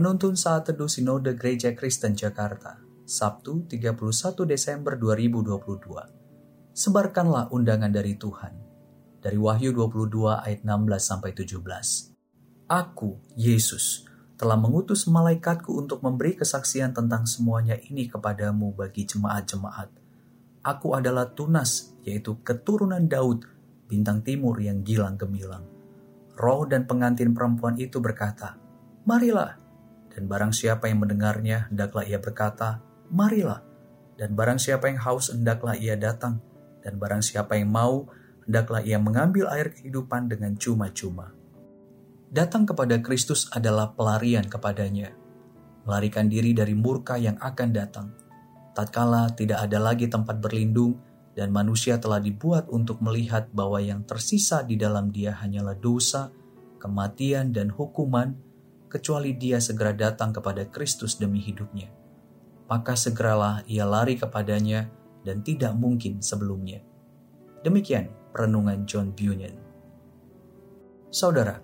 Penuntun Saat Teduh Sinode Gereja Kristen Jakarta, Sabtu 31 Desember 2022. Sebarkanlah undangan dari Tuhan. Dari Wahyu 22 ayat 16 sampai 17. Aku, Yesus, telah mengutus malaikatku untuk memberi kesaksian tentang semuanya ini kepadamu bagi jemaat-jemaat. Aku adalah tunas, yaitu keturunan Daud, bintang timur yang gilang gemilang. Roh dan pengantin perempuan itu berkata, Marilah, dan barang siapa yang mendengarnya, hendaklah ia berkata, Marilah. Dan barang siapa yang haus, hendaklah ia datang. Dan barang siapa yang mau, hendaklah ia mengambil air kehidupan dengan cuma-cuma. Datang kepada Kristus adalah pelarian kepadanya. Melarikan diri dari murka yang akan datang. Tatkala tidak ada lagi tempat berlindung, dan manusia telah dibuat untuk melihat bahwa yang tersisa di dalam dia hanyalah dosa, kematian, dan hukuman, kecuali dia segera datang kepada Kristus demi hidupnya. Maka segeralah ia lari kepadanya dan tidak mungkin sebelumnya. Demikian perenungan John Bunyan. Saudara,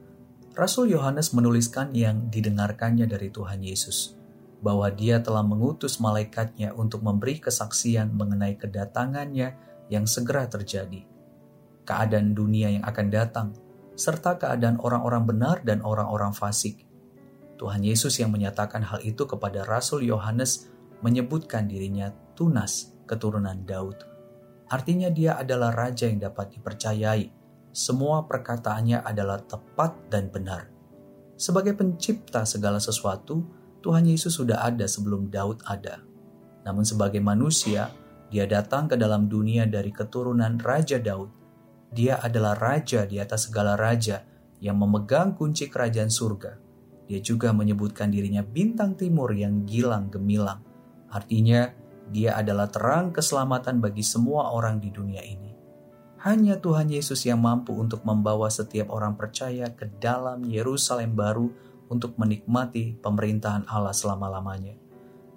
Rasul Yohanes menuliskan yang didengarkannya dari Tuhan Yesus, bahwa dia telah mengutus malaikatnya untuk memberi kesaksian mengenai kedatangannya yang segera terjadi, keadaan dunia yang akan datang, serta keadaan orang-orang benar dan orang-orang fasik, Tuhan Yesus yang menyatakan hal itu kepada Rasul Yohanes menyebutkan dirinya tunas keturunan Daud. Artinya dia adalah raja yang dapat dipercayai. Semua perkataannya adalah tepat dan benar. Sebagai pencipta segala sesuatu, Tuhan Yesus sudah ada sebelum Daud ada. Namun sebagai manusia, dia datang ke dalam dunia dari keturunan Raja Daud. Dia adalah raja di atas segala raja yang memegang kunci kerajaan surga dia juga menyebutkan dirinya bintang timur yang gilang gemilang. Artinya, dia adalah terang keselamatan bagi semua orang di dunia ini. Hanya Tuhan Yesus yang mampu untuk membawa setiap orang percaya ke dalam Yerusalem baru untuk menikmati pemerintahan Allah selama-lamanya.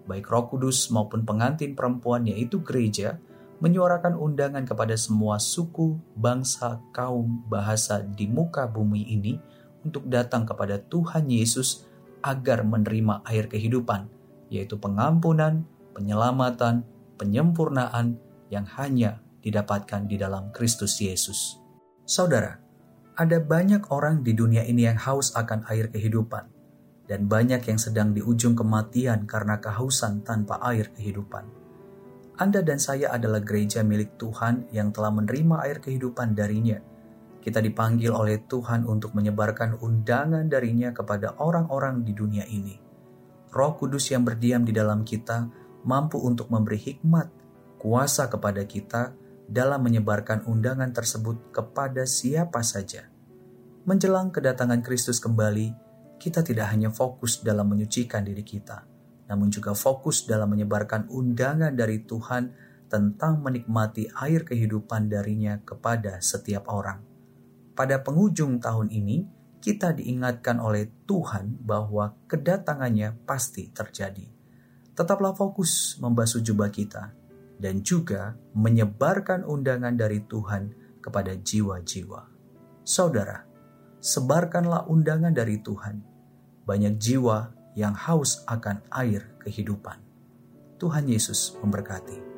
Baik Roh Kudus maupun pengantin perempuan yaitu gereja menyuarakan undangan kepada semua suku, bangsa, kaum, bahasa di muka bumi ini untuk datang kepada Tuhan Yesus agar menerima air kehidupan, yaitu pengampunan, penyelamatan, penyempurnaan yang hanya didapatkan di dalam Kristus Yesus. Saudara, ada banyak orang di dunia ini yang haus akan air kehidupan, dan banyak yang sedang di ujung kematian karena kehausan tanpa air kehidupan. Anda dan saya adalah gereja milik Tuhan yang telah menerima air kehidupan darinya kita dipanggil oleh Tuhan untuk menyebarkan undangan darinya kepada orang-orang di dunia ini. Roh Kudus yang berdiam di dalam kita mampu untuk memberi hikmat, kuasa kepada kita dalam menyebarkan undangan tersebut kepada siapa saja. Menjelang kedatangan Kristus kembali, kita tidak hanya fokus dalam menyucikan diri kita, namun juga fokus dalam menyebarkan undangan dari Tuhan tentang menikmati air kehidupan darinya kepada setiap orang pada penghujung tahun ini, kita diingatkan oleh Tuhan bahwa kedatangannya pasti terjadi. Tetaplah fokus membasuh jubah kita dan juga menyebarkan undangan dari Tuhan kepada jiwa-jiwa. Saudara, sebarkanlah undangan dari Tuhan. Banyak jiwa yang haus akan air kehidupan. Tuhan Yesus memberkati.